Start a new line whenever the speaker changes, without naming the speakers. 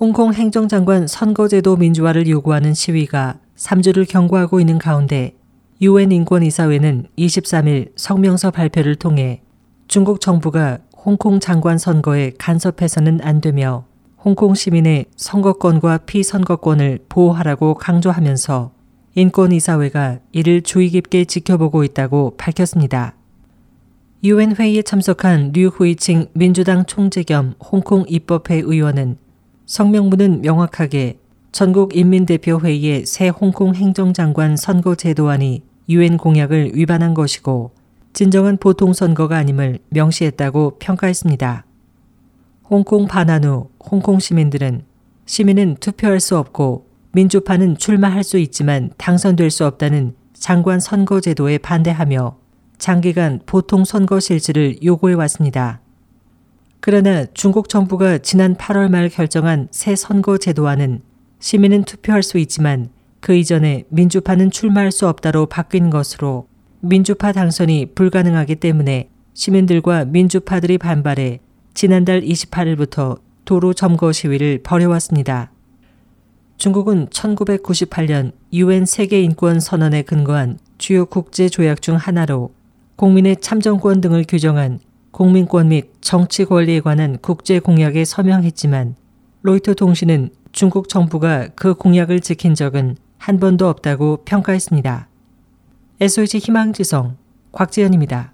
홍콩 행정장관 선거제도 민주화를 요구하는 시위가 3주를 경과하고 있는 가운데 유엔 인권이사회는 23일 성명서 발표를 통해 중국 정부가 홍콩 장관 선거에 간섭해서는 안 되며 홍콩 시민의 선거권과 피선거권을 보호하라고 강조하면서 인권이사회가 이를 주의 깊게 지켜보고 있다고 밝혔습니다. 유엔 회의에 참석한 류 후이칭 민주당 총재 겸 홍콩 입법회 의원은 성명문은 명확하게 전국 인민대표회의의 새 홍콩 행정장관 선거 제도안이 유엔 공약을 위반한 것이고 진정한 보통 선거가 아님을 명시했다고 평가했습니다. 홍콩 반환 후 홍콩 시민들은 시민은 투표할 수 없고 민주파는 출마할 수 있지만 당선될 수 없다는 장관 선거 제도에 반대하며 장기간 보통 선거 실질을 요구해 왔습니다. 그러나 중국 정부가 지난 8월 말 결정한 새 선거 제도안은 시민은 투표할 수 있지만 그 이전에 민주파는 출마할 수 없다로 바뀐 것으로 민주파 당선이 불가능하기 때문에 시민들과 민주파들이 반발해 지난달 28일부터 도로 점거 시위를 벌여왔습니다. 중국은 1998년 유엔 세계인권 선언에 근거한 주요 국제 조약 중 하나로 국민의 참정권 등을 규정한 국민권 및 정치 권리에 관한 국제 공약에 서명했지만 로이터 통신은 중국 정부가 그 공약을 지킨 적은 한 번도 없다고 평가했습니다. SOH 희망지성 곽지연입니다.